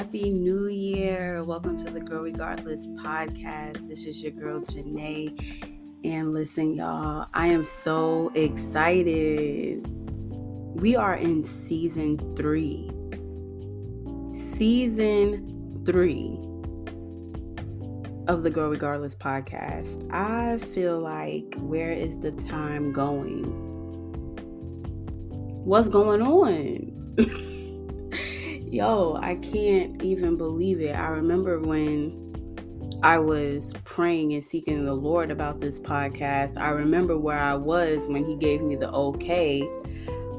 Happy New Year. Welcome to the Grow Regardless podcast. This is your girl Janae. And listen, y'all, I am so excited. We are in season three. Season three of the Grow Regardless podcast. I feel like, where is the time going? What's going on? yo, I can't even believe it. I remember when I was praying and seeking the Lord about this podcast. I remember where I was when He gave me the okay.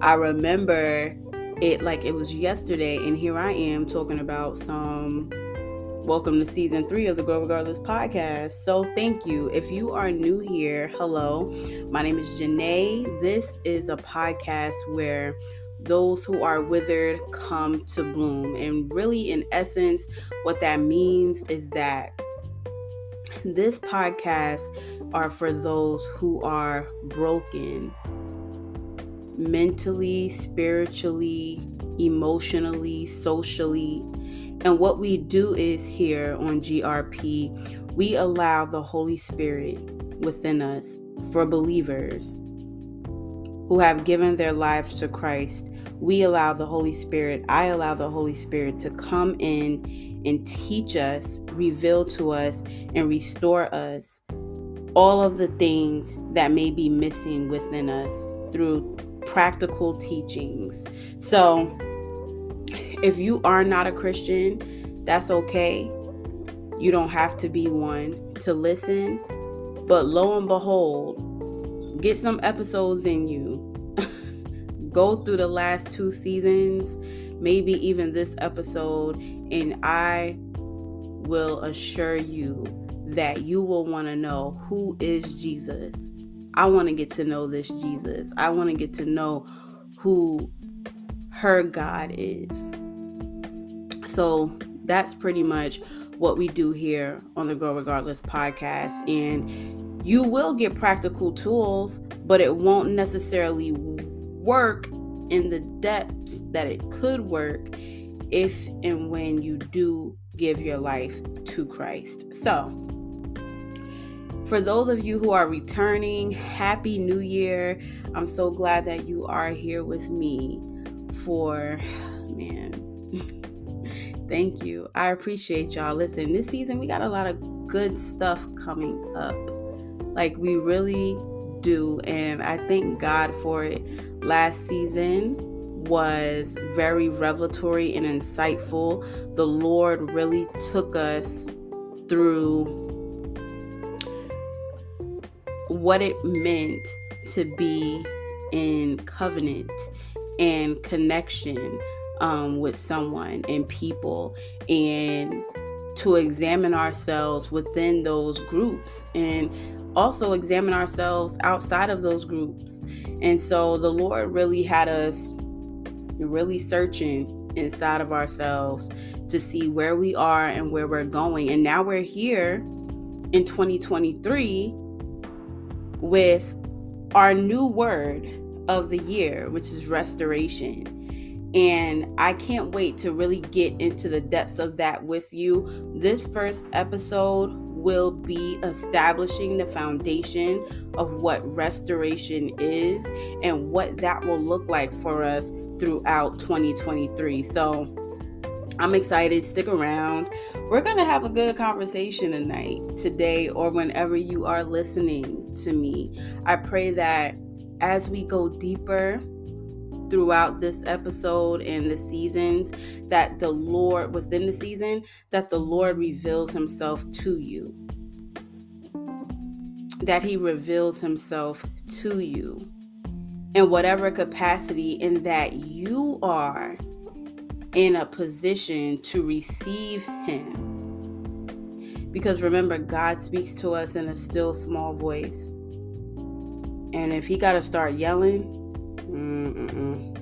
I remember it like it was yesterday, and here I am talking about some. Welcome to season three of the Grow Regardless podcast. So, thank you. If you are new here, hello. My name is Janae. This is a podcast where those who are withered come to bloom. And really, in essence, what that means is that this podcast are for those who are broken mentally, spiritually, emotionally, socially. And what we do is here on GRP, we allow the Holy Spirit within us for believers who have given their lives to Christ we allow the Holy Spirit, I allow the Holy Spirit to come in and teach us, reveal to us, and restore us all of the things that may be missing within us through practical teachings. So, if you are not a Christian, that's okay. You don't have to be one to listen. But lo and behold, get some episodes in you go through the last two seasons, maybe even this episode, and I will assure you that you will want to know who is Jesus. I want to get to know this Jesus. I want to get to know who her God is. So that's pretty much what we do here on the Grow Regardless podcast. And you will get practical tools, but it won't necessarily work in the depths that it could work if and when you do give your life to Christ. So, for those of you who are returning, Happy New Year. I'm so glad that you are here with me for, man, thank you. I appreciate y'all. Listen, this season we got a lot of good stuff coming up. Like, we really do. And I thank God for it. Last season was very revelatory and insightful. The Lord really took us through what it meant to be in covenant and connection um, with someone and people and to examine ourselves within those groups and also examine ourselves outside of those groups. And so the Lord really had us really searching inside of ourselves to see where we are and where we're going. And now we're here in 2023 with our new word of the year, which is restoration. And I can't wait to really get into the depths of that with you. This first episode will be establishing the foundation of what restoration is and what that will look like for us throughout 2023. So, I'm excited. Stick around. We're going to have a good conversation tonight, today, or whenever you are listening to me. I pray that as we go deeper throughout this episode and the seasons that the Lord, within the season, that the Lord reveals himself to you. That he reveals himself to you in whatever capacity, in that you are in a position to receive him. Because remember, God speaks to us in a still small voice. And if he got to start yelling, Mm-mm.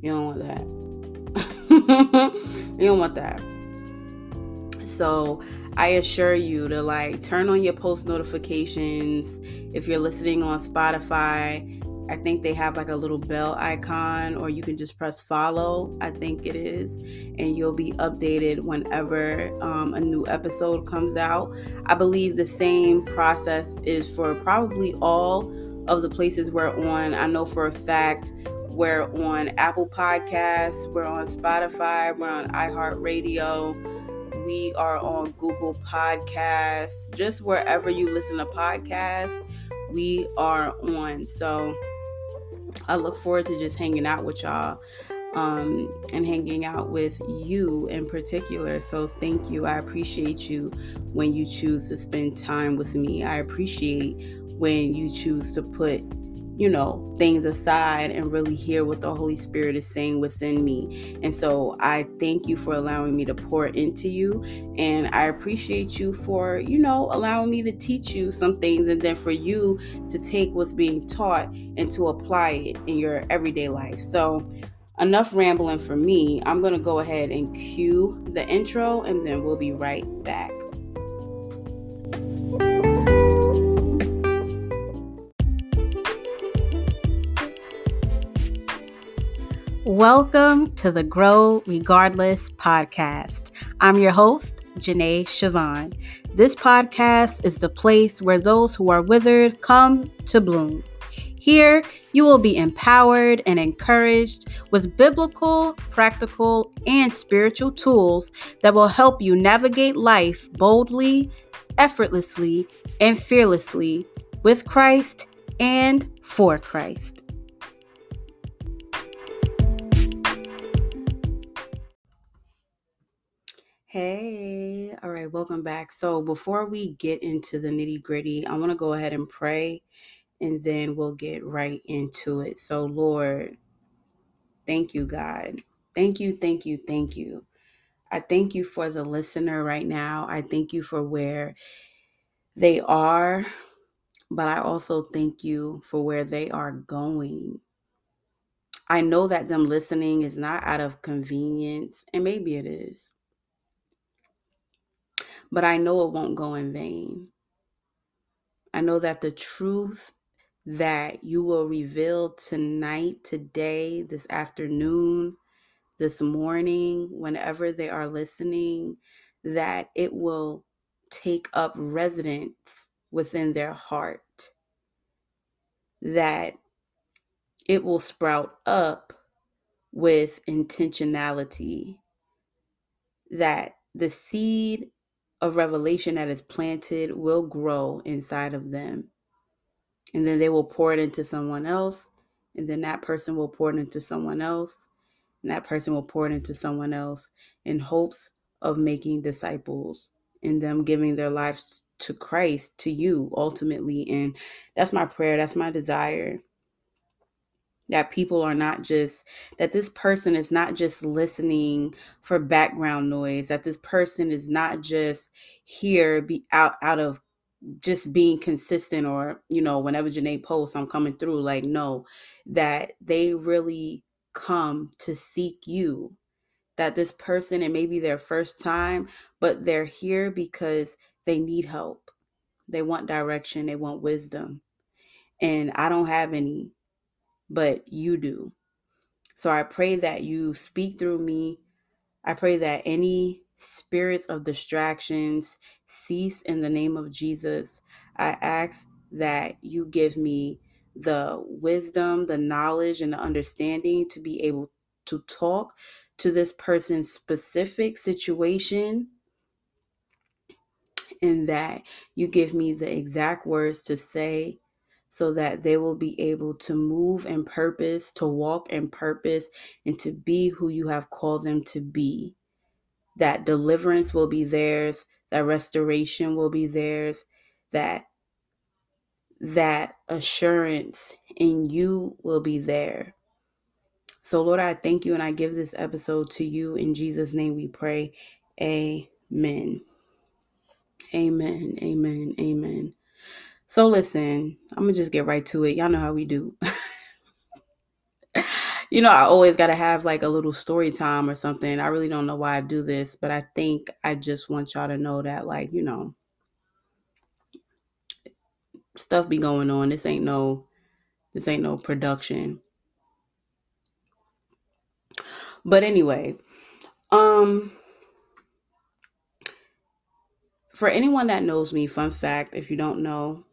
You don't want that. you don't want that. So I assure you to like turn on your post notifications. If you're listening on Spotify, I think they have like a little bell icon, or you can just press follow, I think it is, and you'll be updated whenever um, a new episode comes out. I believe the same process is for probably all of the places we're on. I know for a fact we're on Apple Podcasts, we're on Spotify, we're on iHeartRadio we are on Google Podcasts, just wherever you listen to podcasts, we are on. So I look forward to just hanging out with y'all um, and hanging out with you in particular. So, thank you. I appreciate you when you choose to spend time with me. I appreciate when you choose to put you know, things aside and really hear what the Holy Spirit is saying within me. And so I thank you for allowing me to pour into you. And I appreciate you for, you know, allowing me to teach you some things and then for you to take what's being taught and to apply it in your everyday life. So, enough rambling for me. I'm going to go ahead and cue the intro and then we'll be right back. Welcome to the Grow Regardless podcast. I'm your host, Janae Siobhan. This podcast is the place where those who are withered come to bloom. Here, you will be empowered and encouraged with biblical, practical, and spiritual tools that will help you navigate life boldly, effortlessly, and fearlessly with Christ and for Christ. Hey, all right, welcome back. So, before we get into the nitty gritty, I want to go ahead and pray and then we'll get right into it. So, Lord, thank you, God. Thank you, thank you, thank you. I thank you for the listener right now. I thank you for where they are, but I also thank you for where they are going. I know that them listening is not out of convenience, and maybe it is but I know it won't go in vain. I know that the truth that you will reveal tonight, today, this afternoon, this morning, whenever they are listening, that it will take up residence within their heart, that it will sprout up with intentionality, that the seed of revelation that is planted will grow inside of them. And then they will pour it into someone else. And then that person will pour it into someone else. And that person will pour it into someone else in hopes of making disciples and them giving their lives to Christ, to you ultimately. And that's my prayer. That's my desire that people are not just that this person is not just listening for background noise that this person is not just here be out out of just being consistent or you know whenever Janae posts I'm coming through like no that they really come to seek you. That this person it may be their first time but they're here because they need help. They want direction they want wisdom. And I don't have any but you do. So I pray that you speak through me. I pray that any spirits of distractions cease in the name of Jesus. I ask that you give me the wisdom, the knowledge, and the understanding to be able to talk to this person's specific situation and that you give me the exact words to say so that they will be able to move in purpose, to walk in purpose, and to be who you have called them to be. That deliverance will be theirs, that restoration will be theirs, that that assurance in you will be there. So, Lord, I thank you and I give this episode to you. In Jesus' name we pray. Amen. Amen. Amen. Amen. So listen, I'm gonna just get right to it. Y'all know how we do. you know, I always gotta have like a little story time or something. I really don't know why I do this, but I think I just want y'all to know that, like, you know, stuff be going on. This ain't no This ain't no production. But anyway, um for anyone that knows me, fun fact, if you don't know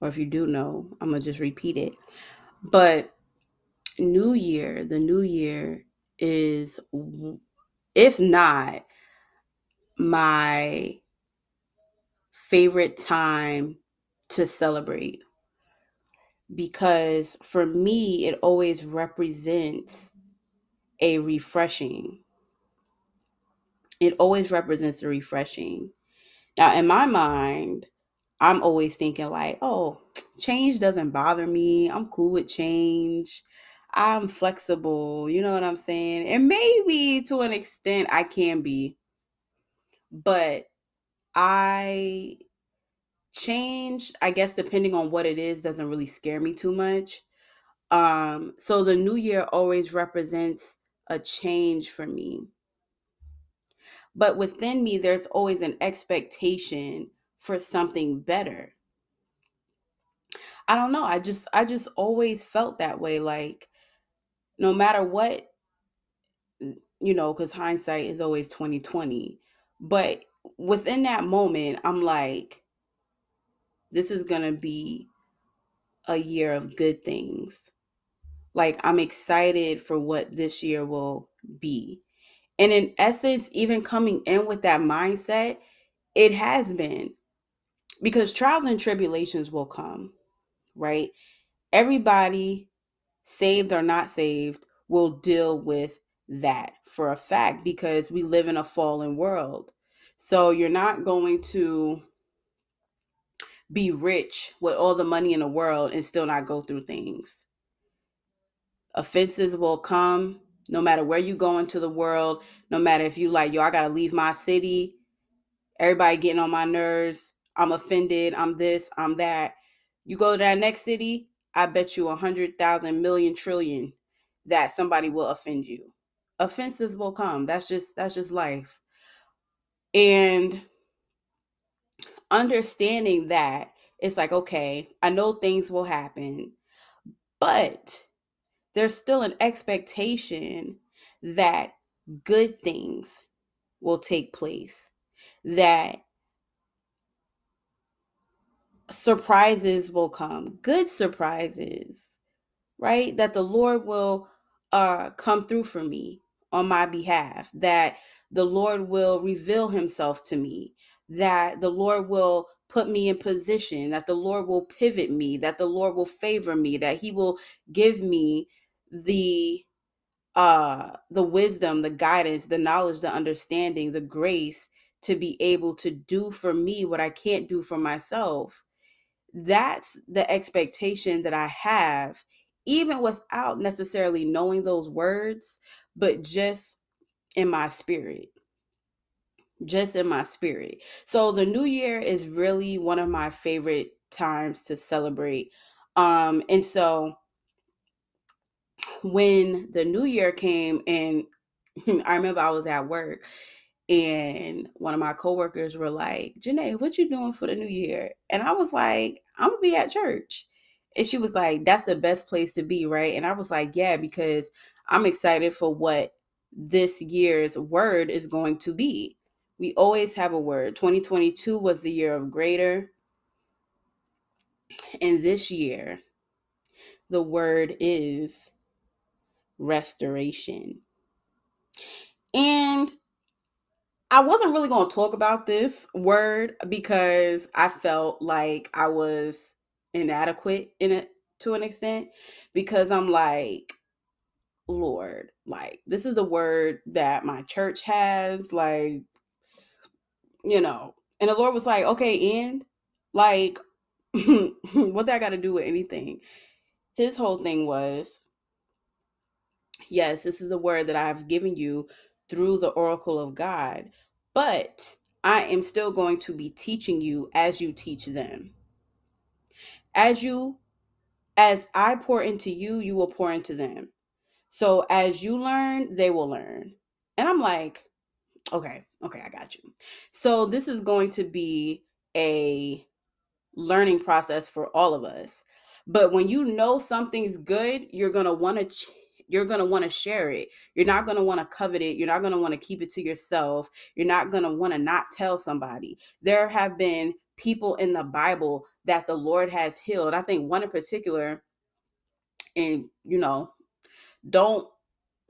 or if you do know, I'm going to just repeat it. But new year, the new year is if not my favorite time to celebrate. Because for me it always represents a refreshing. It always represents a refreshing. Now in my mind i'm always thinking like oh change doesn't bother me. I'm cool with change. I'm flexible. You know what i'm saying? And maybe to an extent i can be. But I change, I guess depending on what it is, doesn't really scare me too much. Um, so the new year always represents a change for me. But within me, there's always an expectation for something better. I don't know. I just I just always felt that way. Like no matter what, you know, because hindsight is always 2020. But within that moment, I'm like, this is going to be a year of good things. Like, I'm excited for what this year will be. And in essence, even coming in with that mindset, it has been because trials and tribulations will come, right? Everybody, saved or not saved, will deal with that for a fact because we live in a fallen world. So you're not going to be rich with all the money in the world and still not go through things. Offenses will come no matter where you go into the world, no matter if you like, yo, I gotta leave my city, everybody getting on my nerves, I'm offended, I'm this, I'm that. You go to that next city, I bet you a hundred thousand million trillion that somebody will offend you. Offenses will come. That's just that's just life. And understanding that it's like, okay, I know things will happen, but there's still an expectation that good things will take place, that surprises will come, good surprises, right? That the Lord will uh, come through for me on my behalf, that the Lord will reveal himself to me, that the Lord will put me in position, that the Lord will pivot me, that the Lord will favor me, that he will give me the uh the wisdom, the guidance, the knowledge, the understanding, the grace to be able to do for me what I can't do for myself. That's the expectation that I have even without necessarily knowing those words, but just in my spirit just in my spirit. So the new year is really one of my favorite times to celebrate. Um and so when the new year came and I remember I was at work and one of my coworkers were like, Janae, what you doing for the new year? And I was like, I'm gonna be at church. And she was like, That's the best place to be, right? And I was like, Yeah, because I'm excited for what this year's word is going to be. We always have a word. 2022 was the year of greater. And this year, the word is restoration. And I wasn't really going to talk about this word because I felt like I was inadequate in it to an extent because I'm like, Lord, like, this is the word that my church has. Like, you know, and the Lord was like, okay, and like, what that got to do with anything? His whole thing was, yes, this is the word that I have given you through the oracle of God, but I am still going to be teaching you as you teach them. As you, as I pour into you, you will pour into them. So as you learn, they will learn. And I'm like, okay, okay, I got you. So this is going to be a learning process for all of us. But when you know something's good, you're going to want to you're going to want to share it. You're not going to want to covet it. You're not going to want to keep it to yourself. You're not going to want to not tell somebody. There have been people in the Bible that the Lord has healed. I think one in particular and you know, don't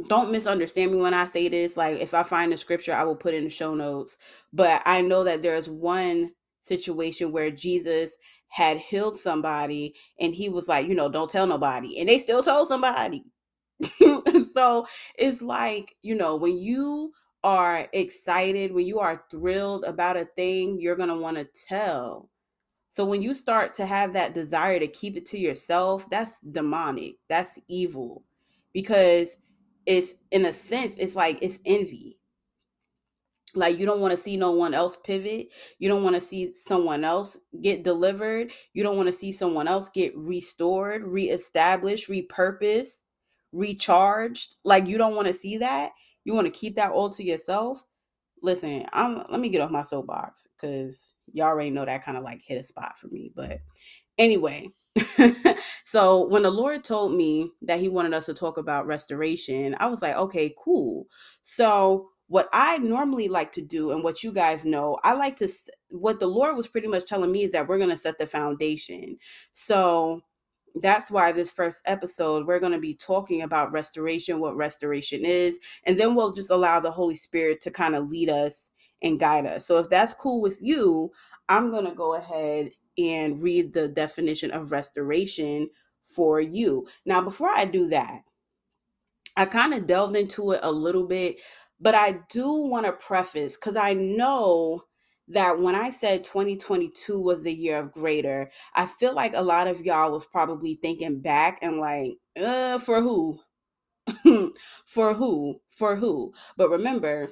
don't misunderstand me when I say this. Like if I find the scripture, I will put in the show notes. But I know that there's one situation where Jesus had healed somebody and he was like, you know, don't tell nobody. And they still told somebody. so it's like, you know, when you are excited, when you are thrilled about a thing, you're going to want to tell. So when you start to have that desire to keep it to yourself, that's demonic. That's evil. Because it's in a sense, it's like it's envy. Like you don't want to see no one else pivot. You don't want to see someone else get delivered. You don't want to see someone else get restored, reestablished, repurposed, recharged. Like you don't want to see that. You want to keep that all to yourself. Listen, I'm let me get off my soapbox because y'all already know that kind of like hit a spot for me. But anyway, so when the Lord told me that He wanted us to talk about restoration, I was like, okay, cool. So what I normally like to do, and what you guys know, I like to, what the Lord was pretty much telling me is that we're going to set the foundation. So that's why this first episode, we're going to be talking about restoration, what restoration is, and then we'll just allow the Holy Spirit to kind of lead us and guide us. So if that's cool with you, I'm going to go ahead and read the definition of restoration for you. Now, before I do that, I kind of delved into it a little bit, but I do want to preface because I know that when I said 2022 was the year of greater, I feel like a lot of y'all was probably thinking back and like, uh, for who? for who? For who? But remember,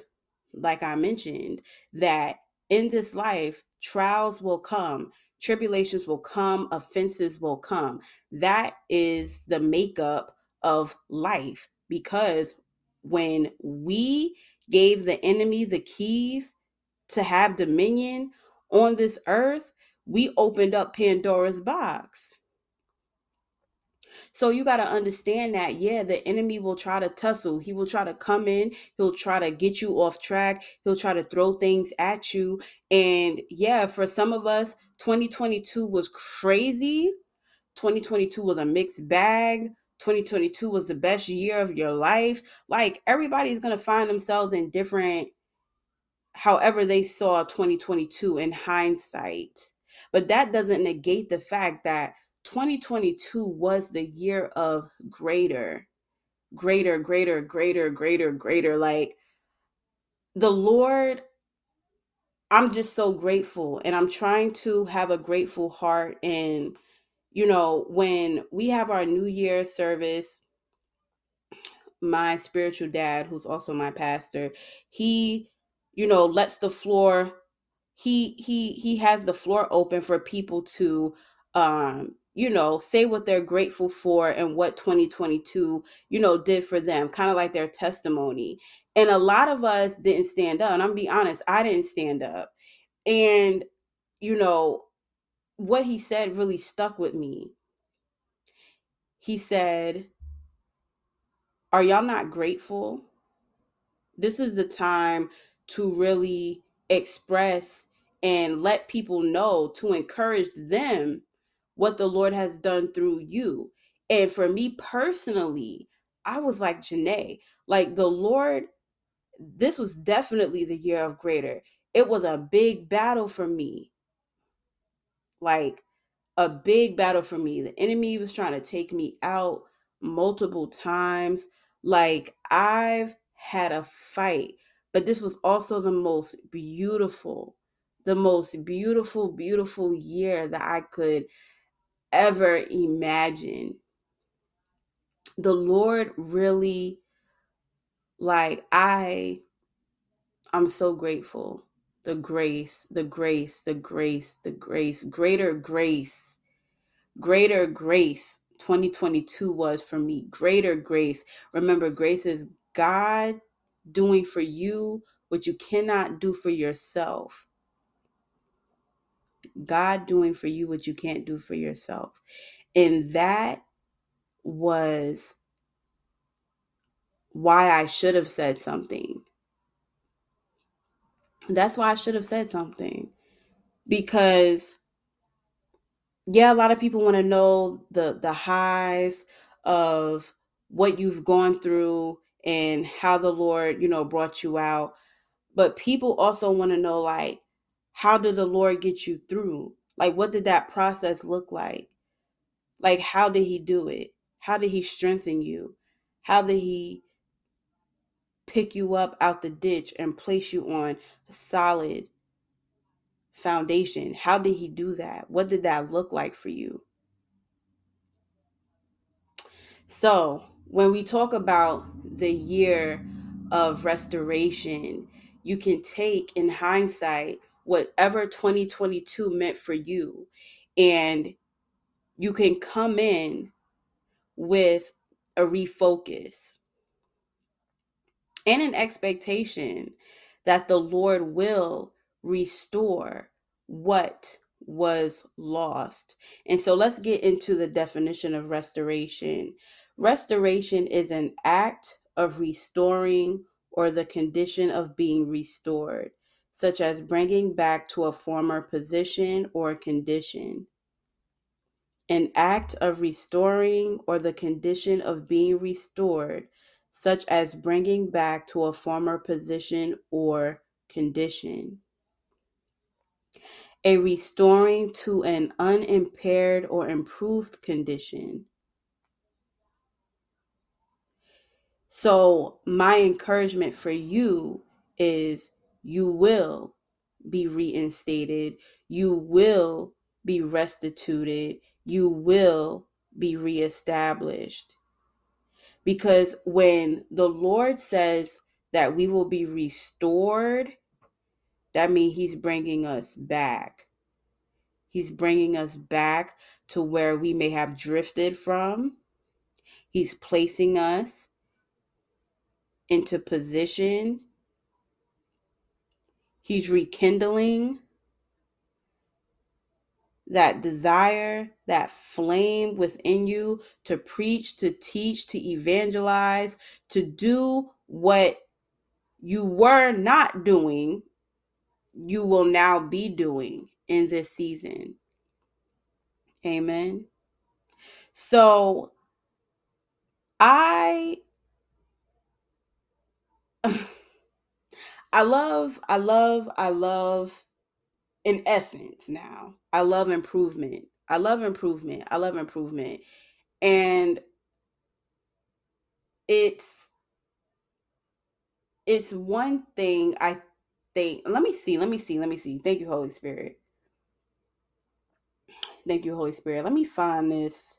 like I mentioned, that in this life, trials will come, tribulations will come, offenses will come. That is the makeup of life because when we gave the enemy the keys to have dominion on this earth, we opened up Pandora's box. So you got to understand that, yeah, the enemy will try to tussle. He will try to come in. He'll try to get you off track. He'll try to throw things at you. And yeah, for some of us, 2022 was crazy. 2022 was a mixed bag. 2022 was the best year of your life. Like everybody's going to find themselves in different, however, they saw 2022 in hindsight. But that doesn't negate the fact that 2022 was the year of greater, greater, greater, greater, greater, greater. Like the Lord, I'm just so grateful and I'm trying to have a grateful heart. And, you know, when we have our New Year service, my spiritual dad, who's also my pastor, he, you know, lets the floor he he he has the floor open for people to um you know, say what they're grateful for and what 2022, you know, did for them, kind of like their testimony. And a lot of us didn't stand up. And I'm be honest, I didn't stand up. And, you know, what he said really stuck with me. He said, Are y'all not grateful? This is the time to really express and let people know to encourage them what the Lord has done through you. And for me personally, I was like Janae, like the Lord, this was definitely the year of greater. It was a big battle for me. Like a big battle for me. The enemy was trying to take me out multiple times. Like I've had a fight, but this was also the most beautiful, the most beautiful, beautiful year that I could ever imagine. The Lord really like I I'm so grateful. The grace, the grace, the grace, the grace, greater grace. Greater grace 2022 was for me. Greater grace. Remember grace is God doing for you what you cannot do for yourself. God doing for you what you can't do for yourself. And that was why I should have said something. That's why I should have said something. Because yeah, a lot of people want to know the the highs of what you've gone through and how the Lord, you know, brought you out. But people also want to know like how did the Lord get you through? Like what did that process look like? Like how did he do it? How did he strengthen you? How did he pick you up out the ditch and place you on a solid foundation? How did he do that? What did that look like for you? So, when we talk about the year of restoration, you can take in hindsight whatever 2022 meant for you and you can come in with a refocus and an expectation that the Lord will restore what was lost. And so let's get into the definition of restoration. Restoration is an act of restoring or the condition of being restored, such as bringing back to a former position or condition. An act of restoring or the condition of being restored, such as bringing back to a former position or condition. A restoring to an unimpaired or improved condition. So, my encouragement for you is you will be reinstated, you will be restituted, you will be reestablished. Because when the Lord says that we will be restored, that means He's bringing us back. He's bringing us back to where we may have drifted from. He's placing us into position. He's rekindling that desire, that flame within you to preach, to teach, to evangelize, to do what you were not doing, you will now be doing in this season. Amen. So I I love I love I love in essence now i love improvement. I love improvement. I love improvement. And it's it's one thing i think let me see let me see let me see. Thank you holy spirit. Thank you holy spirit. Let me find this.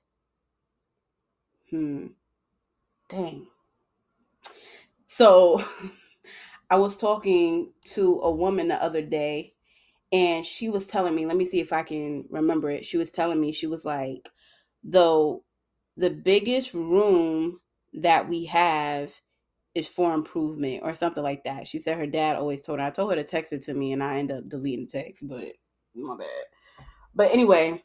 Hmm. Dang so i was talking to a woman the other day and she was telling me let me see if i can remember it. She was telling me she was like though the biggest room that we have is for improvement or something like that. She said her dad always told her i told her to text it to me and i end up deleting the text but my bad. But anyway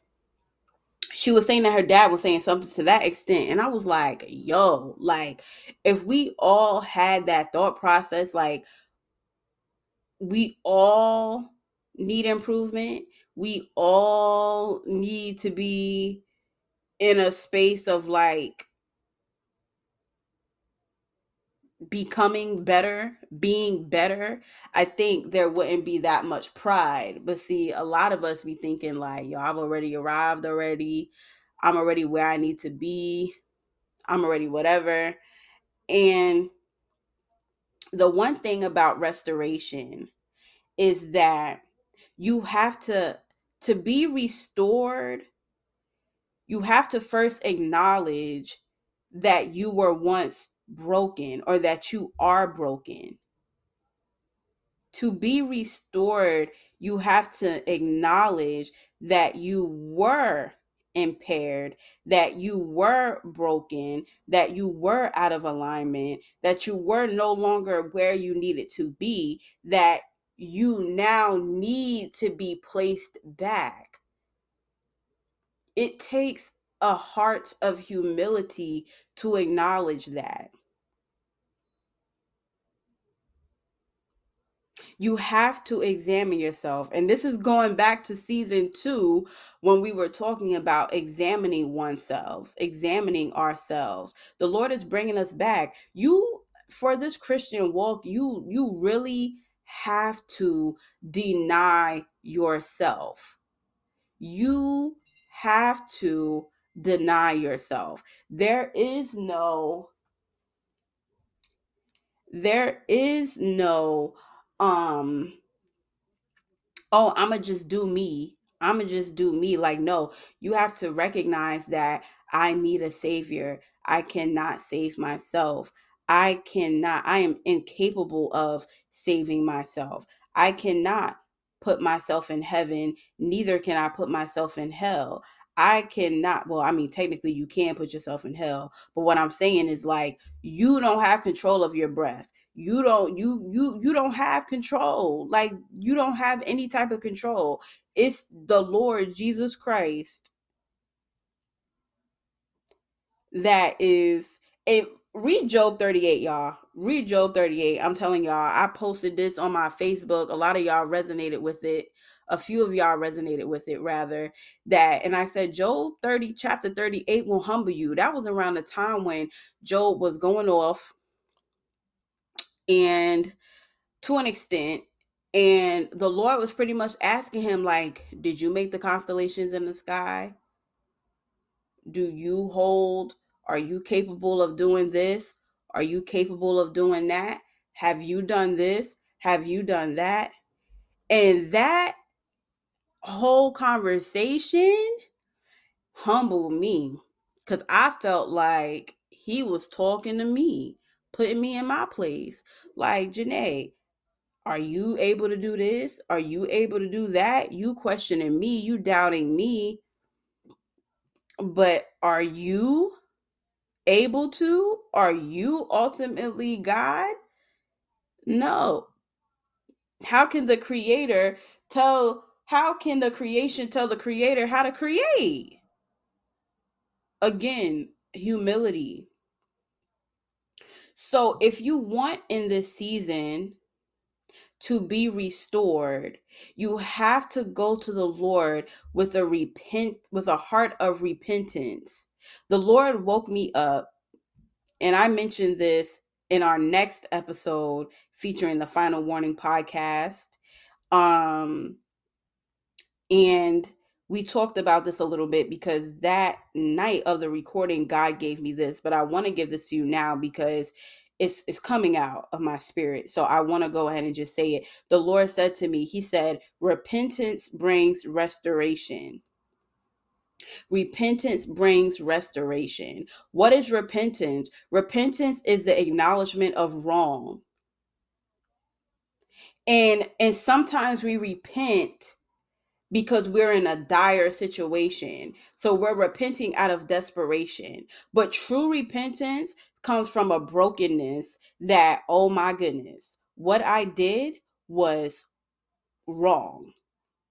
she was saying that her dad was saying something to that extent and i was like yo like if we all had that thought process like we all need improvement. We all need to be in a space of like becoming better, being better, I think there wouldn't be that much pride. But see, a lot of us be thinking like, yo, I've already arrived already. I'm already where I need to be. I'm already whatever. And the one thing about restoration is that you have to to be restored you have to first acknowledge that you were once broken or that you are broken to be restored you have to acknowledge that you were impaired, that you were broken, that you were out of alignment, that you were no longer where you needed to be, that you now need to be placed back. It takes a heart of humility to acknowledge that. You have to examine yourself. And this is going back to season two when we were talking about examining oneself, examining ourselves. The Lord is bringing us back. You, for this Christian walk, you you really have to deny yourself. You have to deny yourself. There is no there is no um oh i'ma just do me. I'ma just do me. Like no you have to recognize that i need a savior. I cannot save myself. I cannot i am incapable of saving myself. I cannot put myself in heaven neither can i put myself in hell. I cannot, well, I mean, technically you can put yourself in hell, but what I'm saying is like, you don't have control of your breath you don't you you you don't have control like you don't have any type of control. It's the lord jesus christ that is a read job 38 y'all. Read job 38 i'm telling y'all i posted this on my facebook. A lot of y'all resonated with it. A few of y'all resonated with it rather that and i said job 30 chapter 38 will humble you. That was around the time when job was going off and to an extent and the lord was pretty much asking him like did you make the constellations in the sky? Do you hold are you capable of doing this? Are you capable of doing that? Have you done this? Have you done that? And that whole conversation humbled me because i felt like he was talking to me putting me in my place. Like, Janae, are you able to do this? Are you able to do that? You questioning me, you doubting me. But are you able to? Are you ultimately God? No. How can the creator tell how can the creation tell the creator how to create? Again, humility. So if you want in this season to be restored, you have to go to the Lord with a repent with a heart of repentance. The Lord woke me up and I mentioned this in our next episode featuring the final warning podcast. Um and we talked about this a little bit because that night of the recording god gave me this but i want to give this to you now because it's it's coming out of my spirit so i want to go ahead and just say it the lord said to me he said repentance brings restoration Repentance brings restoration. What is repentance? Repentance is the acknowledgement of wrong. And and sometimes we repent because we're in a dire situation. So we're repenting out of desperation. But true repentance comes from a brokenness that, oh my goodness, what I did was wrong.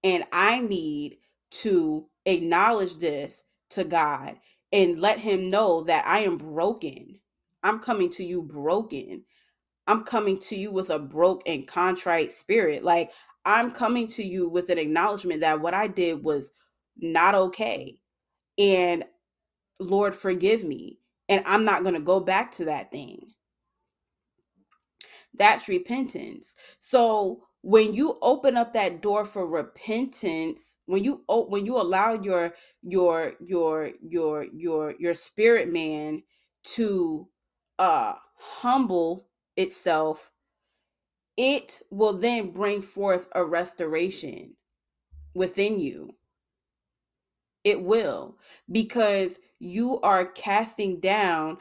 And I need to acknowledge this to God and let Him know that I am broken. I'm coming to you broken. I'm coming to you with a broke and contrite spirit. Like I'm coming to you with an acknowledgement that what I did was not okay. And Lord, forgive me. And I'm not going to go back to that thing. That's repentance. So when you open up that door for repentance, when you when you allow your your your your your your spirit man to uh humble itself it will then bring forth a restoration within you. It will, because you are casting down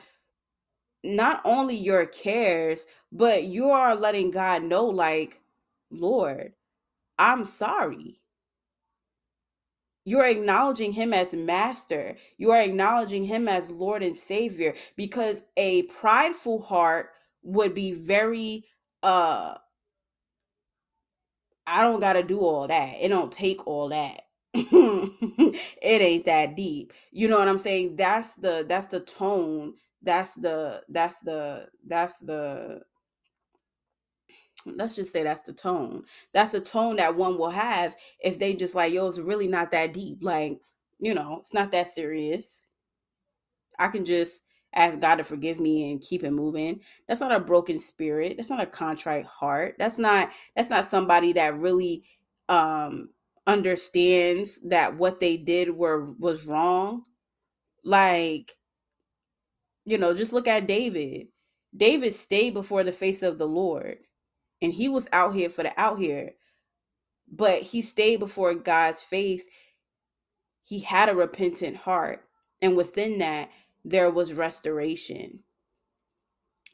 not only your cares, but you are letting God know, like, Lord, I'm sorry. You're acknowledging him as master. You are acknowledging him as Lord and Savior because a prideful heart would be very uh I don't got to do all that. It don't take all that. it ain't that deep. You know what I'm saying? That's the that's the tone. That's the that's the that's the let's just say that's the tone. That's the tone that one will have if they just like, yo, it's really not that deep. Like, you know, it's not that serious. I can just ask God to forgive me and keep it moving. That's not a broken spirit. That's not a contrite heart. That's not that's not somebody that really um understands that what they did were was wrong. Like, you know, just look at David. David stayed before the face of the Lord and he was out here for the out here but he stayed before god's face he had a repentant heart and within that there was restoration.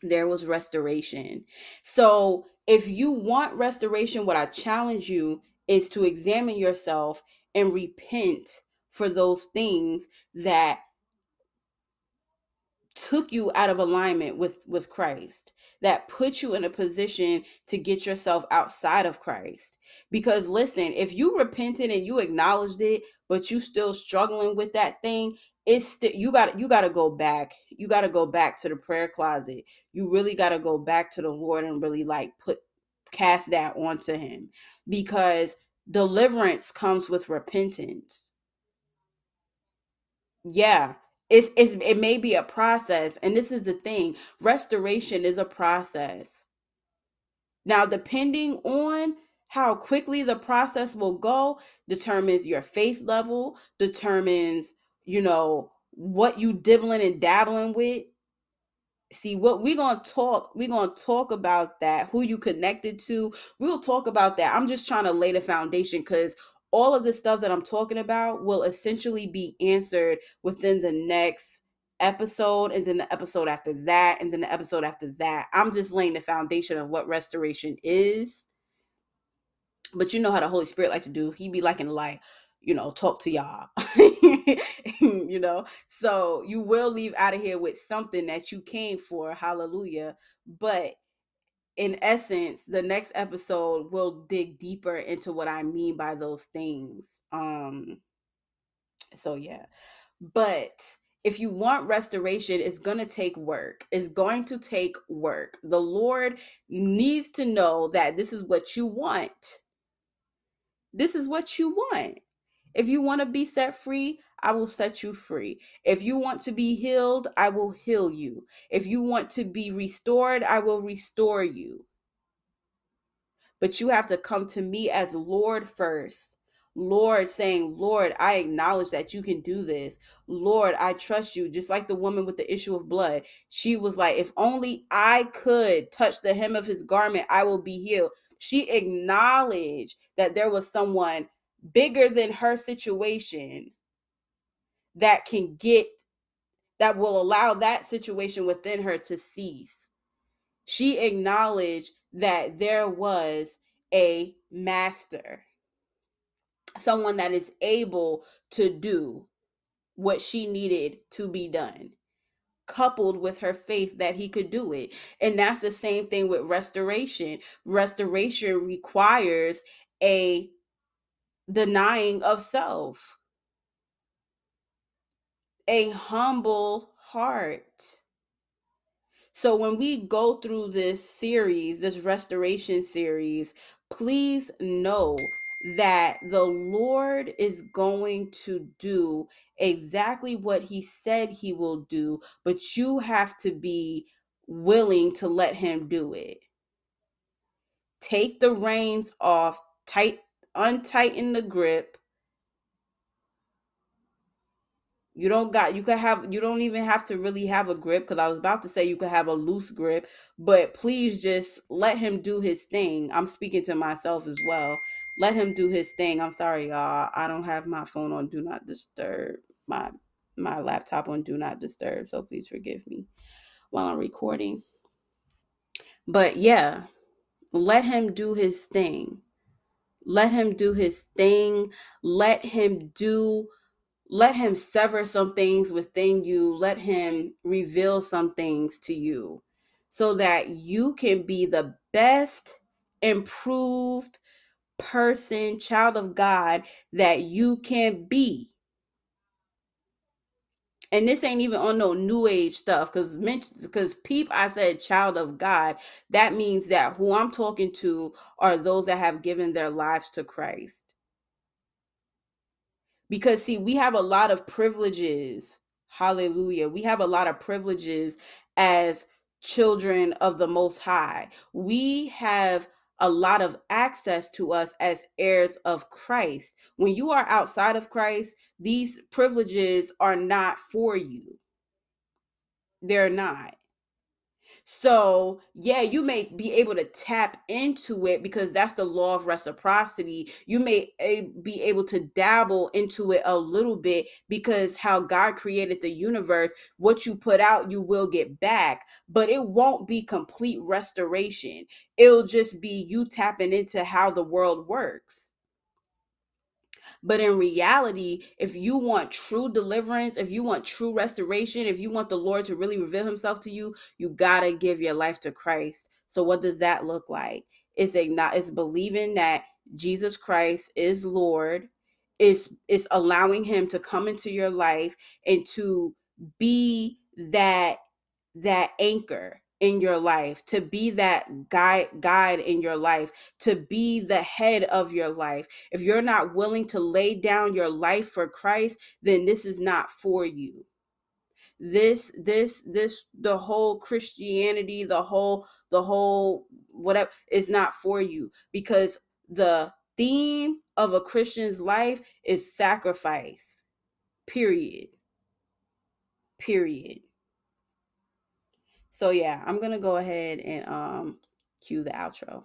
There was restoration. So if you want restoration what i challenge you is to examine yourself and repent for those things that took you out of alignment with with Christ that put you in a position to get yourself outside of Christ. Because listen if you repented and you acknowledged it but you still struggling with that thing it's st- you got you got to go back you got to go back to the prayer closet. You really got to go back to the Lord and really like put cast that onto him because deliverance comes with repentance. Yeah it's, it's it may be a process and this is the thing restoration is a process. Now depending on how quickly the process will go determines your faith level determines you know what you dibbling and dabbling with see what we're gonna talk we're gonna talk about that who you connected to we'll talk about that i'm just trying to lay the foundation because all of the stuff that I'm talking about will essentially be answered within the next episode and then the episode after that and then the episode after that. I'm just laying the foundation of what restoration is. But you know how the Holy Spirit like to do. He be liking to like, you know, talk to y'all. you know. So you will leave out of here with something that you came for. Hallelujah. But in essence, the next episode will dig deeper into what I mean by those things. Um so yeah. But if you want restoration, it's going to take work. It's going to take work. The Lord needs to know that this is what you want. This is what you want. If you want to be set free, I will set you free. If you want to be healed, I will heal you. If you want to be restored, I will restore you. But you have to come to me as Lord first. Lord saying, Lord, I acknowledge that you can do this. Lord, I trust you. Just like the woman with the issue of blood. She was like, if only I could touch the hem of his garment, I will be healed. She acknowledged that there was someone bigger than her situation that can get that will allow that situation within her to cease. She acknowledged that there was a master, someone that is able to do what she needed to be done coupled with her faith that he could do it. And that's the same thing with restoration. Restoration requires a denying of self, a humble heart. So when we go through this series, this restoration series, please know that the Lord is going to do exactly what he said he will do, but you have to be willing to let him do it. Take the reins off, tight untighten the grip You don't got you could have you don't even have to really have a grip because I was about to say you could have a loose grip, but please just let him do his thing. I'm speaking to myself as well. Let him do his thing. I'm sorry, y'all. I don't have my phone on do not disturb. My my laptop on do not disturb, so please forgive me while I'm recording. But yeah, let him do his thing. Let him do his thing. Let him do let him sever some things within you. Let him reveal some things to you so that you can be the best improved person, child of God that you can be. And this ain't even on no new age stuff because because peep I said child of God. That means that who I'm talking to are those that have given their lives to Christ because see we have a lot of privileges hallelujah we have a lot of privileges as children of the most high. We have a lot of access to us as heirs of Christ. When you are outside of Christ these privileges are not for you. They're not so, yeah, you may be able to tap into it because that's the law of reciprocity. You may be able to dabble into it a little bit because how God created the universe, what you put out, you will get back, but it won't be complete restoration. It'll just be you tapping into how the world works. But in reality, if you want true deliverance, if you want true restoration, if you want the Lord to really reveal himself to you, you got to give your life to Christ. So what does that look like? It's a not it's believing that Jesus Christ is Lord, It's it's allowing him to come into your life and to be that that anchor in your life, to be that guide guide in your life, to be the head of your life. If you're not willing to lay down your life for Christ, then this is not for you. This this this the whole Christianity, the whole the whole whatever is not for you because the theme of a Christian's life is sacrifice. Period. Period. So yeah, I'm gonna go ahead and um cue the outro.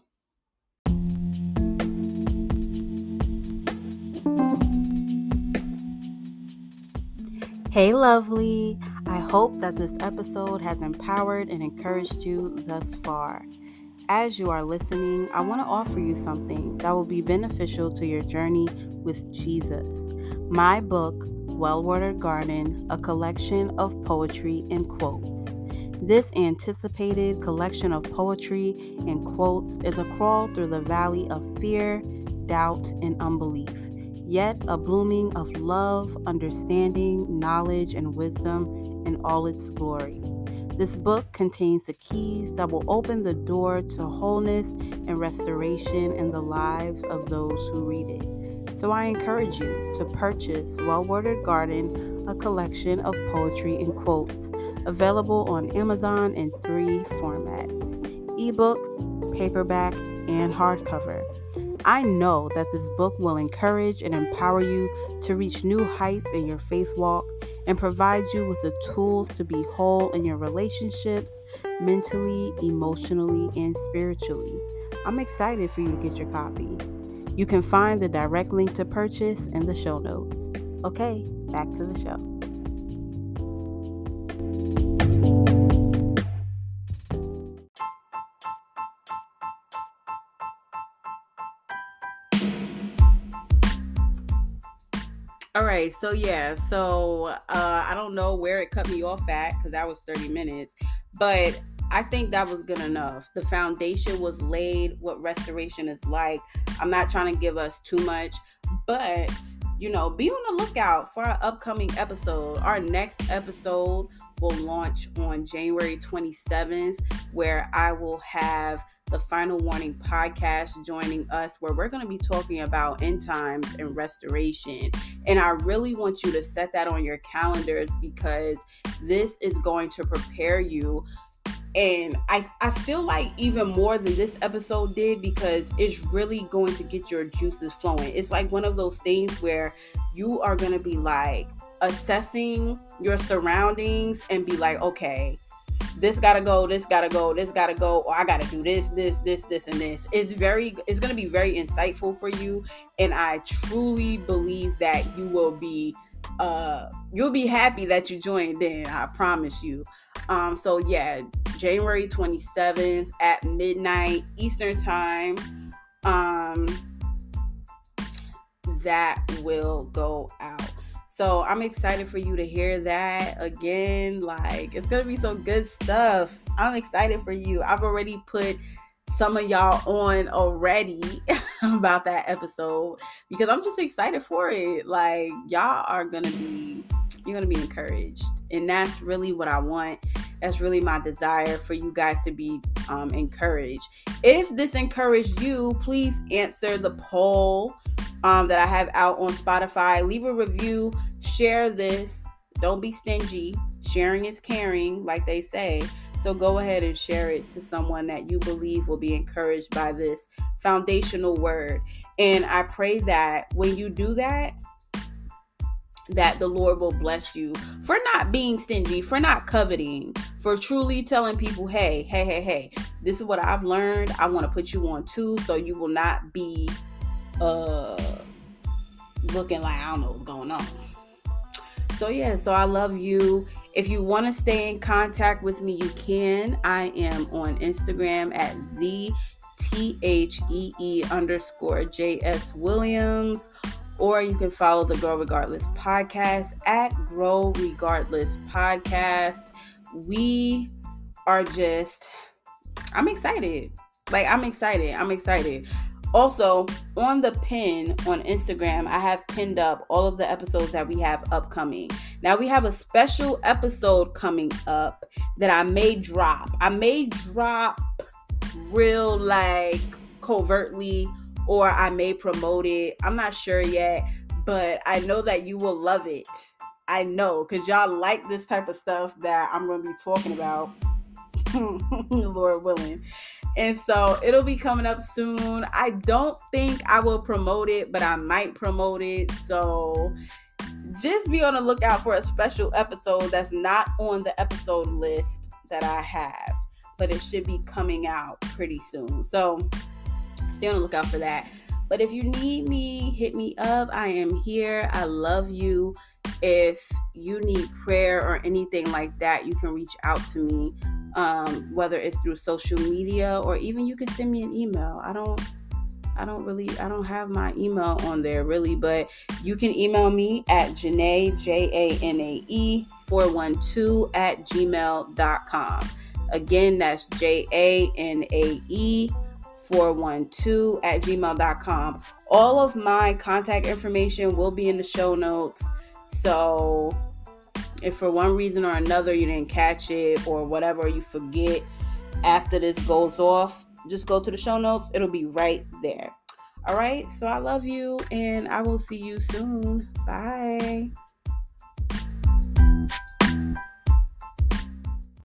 Hey, lovely. I hope that this episode has empowered and encouraged you thus far. As you are listening, I want to offer you something that will be beneficial to your journey with Jesus. My book, Well Watered Garden, a collection of poetry and quotes. This anticipated collection of poetry and quotes is a crawl through the valley of fear, doubt, and unbelief, yet a blooming of love, understanding, knowledge, and wisdom in all its glory. This book contains the keys that will open the door to wholeness and restoration in the lives of those who read it. So I encourage you to purchase Well Watered Garden, a collection of poetry and quotes available on Amazon in three formats ebook, paperback, and hardcover. I know that this book will encourage and empower you to reach new heights in your faith walk and provide you with the tools to be whole in your relationships, mentally, emotionally, and spiritually. I'm excited for you to get your copy. You can find the direct link to purchase in the show notes. Okay, back to the show. All right, so yeah, so uh, I don't know where it cut me off at because that was 30 minutes, but I think that was good enough. The foundation was laid, what restoration is like. I'm not trying to give us too much, but you know, be on the lookout for our upcoming episode. Our next episode will launch on January 27th, where I will have the Final Warning podcast joining us, where we're going to be talking about end times and restoration. And I really want you to set that on your calendars because this is going to prepare you and I, I feel like even more than this episode did because it's really going to get your juices flowing it's like one of those things where you are going to be like assessing your surroundings and be like okay this gotta go, this gotta go, this gotta go, or I gotta do this, this, this, this, and this. It's very, it's gonna be very insightful for you, and I truly believe that you will be, uh, you'll be happy that you joined in. I promise you. Um, so yeah, January 27th at midnight Eastern time. Um, that will go out. So I'm excited for you to hear that again. Like, it's gonna be some good stuff. I'm excited for you. I've already put some of y'all on already. about that episode because I'm just excited for it. Like y'all are gonna be you're gonna be encouraged. And that's really what I want. That's really my desire for you guys to be um, encouraged. If this encouraged you, please answer the poll um, that I have out on Spotify. Leave a review, share this. Don't be stingy. Sharing is caring, like they say. So go ahead and share it to someone that you believe will be encouraged by this foundational word. And I pray that when you do that, that the Lord will bless you for not being stingy, for not coveting, for truly telling people, hey, hey, hey, hey, this is what I've learned. I want to put you on too, so you will not be uh looking like I don't know what's going on. So yeah, so I love you. If you want to stay in contact with me, you can. I am on Instagram at the T H E E underscore J S Williams or you can follow the Grow Regardless podcast at Grow Regardless Podcast. We are just, I'm excited. Like, I'm excited. I'm excited. Also, on the pin on Instagram, I have pinned up all of the episodes that we have upcoming. Now, we have a special episode coming up that I may drop. I may drop real, like, covertly or I may promote it. I'm not sure yet, but I know that you will love it. I know because y'all like this type of stuff that I'm going to be talking about, Lord willing. And so it'll be coming up soon. I don't think I will promote it, but I might promote it. So just be on the lookout for a special episode that's not on the episode list that I have, but it should be coming out pretty soon. So stay on the lookout for that. But if you need me, hit me up. I am here. I love you. If you need prayer or anything like that, you can reach out to me, um, whether it's through social media or even you can send me an email. I don't. I don't really, I don't have my email on there really, but you can email me at Janae, J A N A E 412 at gmail.com. Again, that's J A N A E 412 at gmail.com. All of my contact information will be in the show notes. So if for one reason or another you didn't catch it or whatever, you forget after this goes off, just go to the show notes. It'll be right there. All right. So I love you and I will see you soon. Bye.